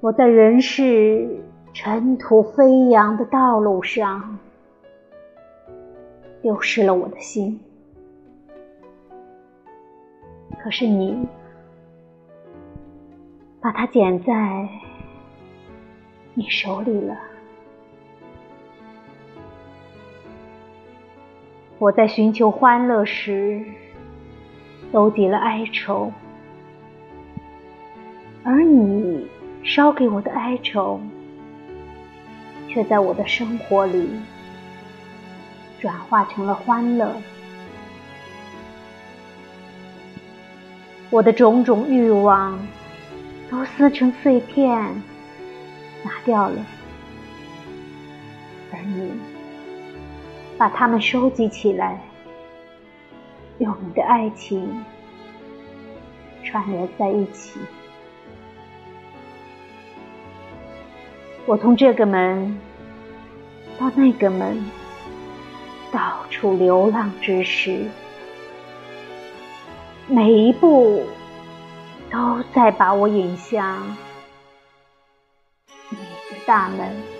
我在人世尘土飞扬的道路上，丢失了我的心。可是你，把它捡在你手里了。我在寻求欢乐时，搜集了哀愁，而你。烧给我的哀愁，却在我的生活里转化成了欢乐。我的种种欲望都撕成碎片，拿掉了，而你把它们收集起来，用你的爱情串联在一起。我从这个门到那个门，到处流浪之时，每一步都在把我引向你的大门。